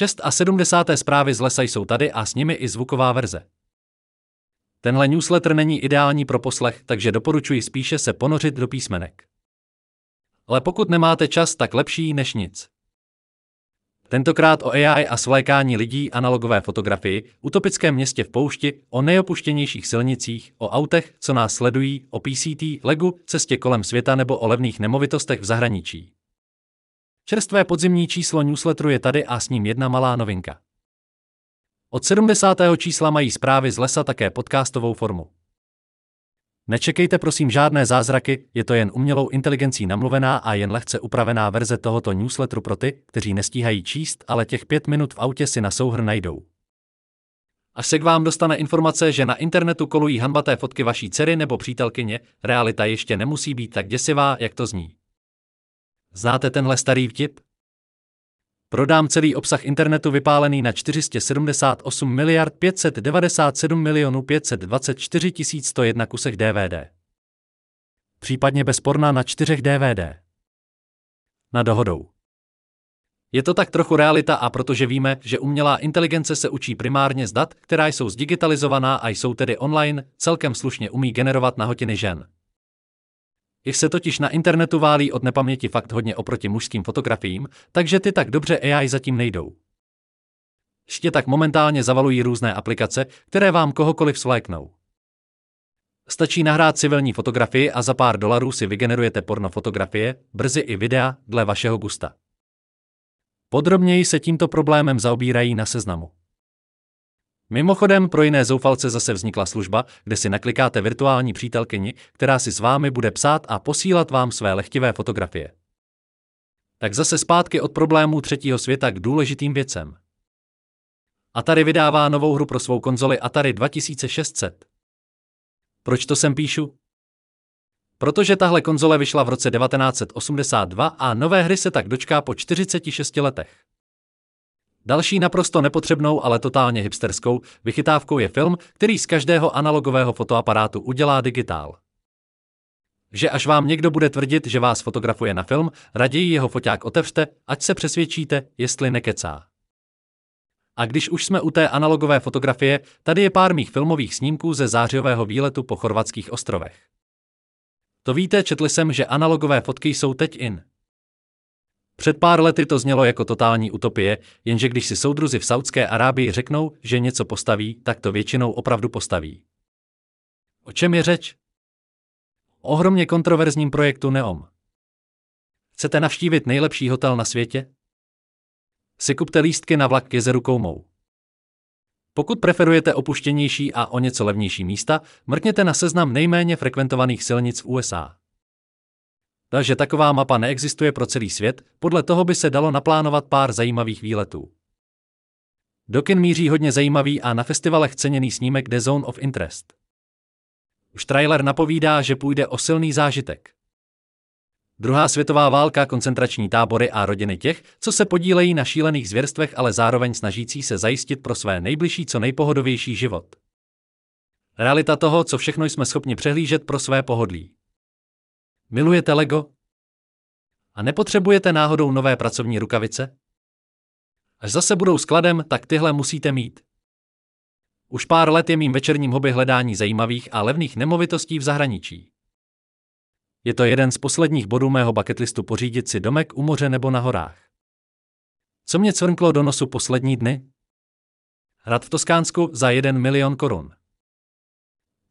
6 a 70. zprávy z lesa jsou tady a s nimi i zvuková verze. Tenhle newsletter není ideální pro poslech, takže doporučuji spíše se ponořit do písmenek. Ale pokud nemáte čas, tak lepší než nic. Tentokrát o AI a svlékání lidí analogové fotografii, utopickém městě v poušti, o nejopuštěnějších silnicích, o autech, co nás sledují, o PCT, legu, cestě kolem světa nebo o levných nemovitostech v zahraničí. Čerstvé podzimní číslo newsletteru je tady a s ním jedna malá novinka. Od 70. čísla mají zprávy z lesa také podcastovou formu. Nečekejte prosím žádné zázraky, je to jen umělou inteligencí namluvená a jen lehce upravená verze tohoto newsletteru pro ty, kteří nestíhají číst, ale těch pět minut v autě si na souhr najdou. Až se k vám dostane informace, že na internetu kolují hanbaté fotky vaší dcery nebo přítelkyně, realita ještě nemusí být tak děsivá, jak to zní. Znáte tenhle starý vtip? Prodám celý obsah internetu vypálený na 478 miliard 597 milionů 524 101 kusech DVD. Případně bez porna na čtyřech DVD. Na dohodou. Je to tak trochu realita a protože víme, že umělá inteligence se učí primárně z dat, která jsou zdigitalizovaná a jsou tedy online, celkem slušně umí generovat nahotiny žen. Jich se totiž na internetu válí od nepaměti fakt hodně oproti mužským fotografiím, takže ty tak dobře AI zatím nejdou. Ještě tak momentálně zavalují různé aplikace, které vám kohokoliv svléknou. Stačí nahrát civilní fotografii a za pár dolarů si vygenerujete porno fotografie, brzy i videa, dle vašeho gusta. Podrobněji se tímto problémem zaobírají na seznamu. Mimochodem, pro jiné zoufalce zase vznikla služba, kde si naklikáte virtuální přítelkyni, která si s vámi bude psát a posílat vám své lehtivé fotografie. Tak zase zpátky od problémů třetího světa k důležitým věcem. Atari vydává novou hru pro svou konzoli Atari 2600. Proč to sem píšu? Protože tahle konzole vyšla v roce 1982 a nové hry se tak dočká po 46 letech. Další naprosto nepotřebnou, ale totálně hipsterskou vychytávkou je film, který z každého analogového fotoaparátu udělá digitál. Že až vám někdo bude tvrdit, že vás fotografuje na film, raději jeho foťák otevřte, ať se přesvědčíte, jestli nekecá. A když už jsme u té analogové fotografie, tady je pár mých filmových snímků ze zářijového výletu po chorvatských ostrovech. To víte, četli jsem, že analogové fotky jsou teď in. Před pár lety to znělo jako totální utopie, jenže když si soudruzi v Saudské Arábii řeknou, že něco postaví, tak to většinou opravdu postaví. O čem je řeč? O ohromně kontroverzním projektu Neom. Chcete navštívit nejlepší hotel na světě? Si kupte lístky na vlak k jezeru Koumou. Pokud preferujete opuštěnější a o něco levnější místa, mrkněte na seznam nejméně frekventovaných silnic v USA. Takže taková mapa neexistuje pro celý svět, podle toho by se dalo naplánovat pár zajímavých výletů. Do kin míří hodně zajímavý a na festivalech ceněný snímek The Zone of Interest. Už trailer napovídá, že půjde o silný zážitek. Druhá světová válka, koncentrační tábory a rodiny těch, co se podílejí na šílených zvěrstvech, ale zároveň snažící se zajistit pro své nejbližší co nejpohodovější život. Realita toho, co všechno jsme schopni přehlížet pro své pohodlí. Milujete Lego? A nepotřebujete náhodou nové pracovní rukavice? Až zase budou skladem, tak tyhle musíte mít. Už pár let je mým večerním hobby hledání zajímavých a levných nemovitostí v zahraničí. Je to jeden z posledních bodů mého bucketlistu pořídit si domek u moře nebo na horách. Co mě cvrnklo do nosu poslední dny? Hrad v Toskánsku za 1 milion korun.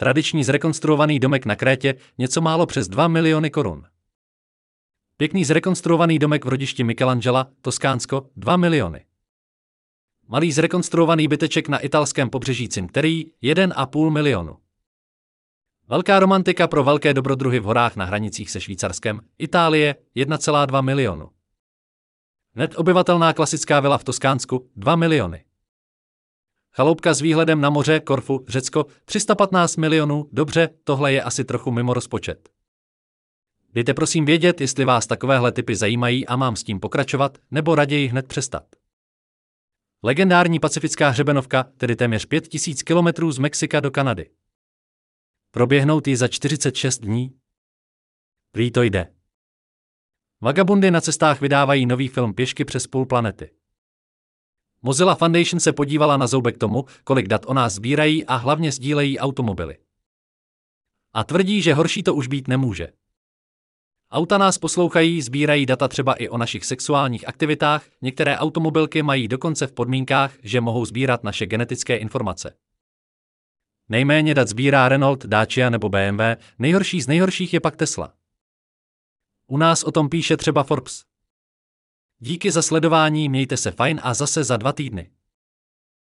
Tradiční zrekonstruovaný domek na Krétě něco málo přes 2 miliony korun. Pěkný zrekonstruovaný domek v rodišti Michelangela, Toskánsko, 2 miliony. Malý zrekonstruovaný byteček na italském pobřeží Cinterii, 1,5 milionu. Velká romantika pro velké dobrodruhy v horách na hranicích se Švýcarskem, Itálie, 1,2 milionu. Net obyvatelná klasická vila v Toskánsku, 2 miliony. Chaloupka s výhledem na moře, Korfu, Řecko, 315 milionů, dobře, tohle je asi trochu mimo rozpočet. Dejte prosím vědět, jestli vás takovéhle typy zajímají a mám s tím pokračovat, nebo raději hned přestat. Legendární pacifická hřebenovka, tedy téměř 5000 km z Mexika do Kanady. Proběhnout ji za 46 dní? Prý to jde. Vagabundy na cestách vydávají nový film Pěšky přes půl planety. Mozilla Foundation se podívala na zoubek tomu, kolik dat o nás sbírají a hlavně sdílejí automobily. A tvrdí, že horší to už být nemůže. Auta nás poslouchají, sbírají data třeba i o našich sexuálních aktivitách, některé automobilky mají dokonce v podmínkách, že mohou sbírat naše genetické informace. Nejméně dat sbírá Renault, Dacia nebo BMW, nejhorší z nejhorších je pak Tesla. U nás o tom píše třeba Forbes. Díky za sledování, mějte se fajn a zase za dva týdny.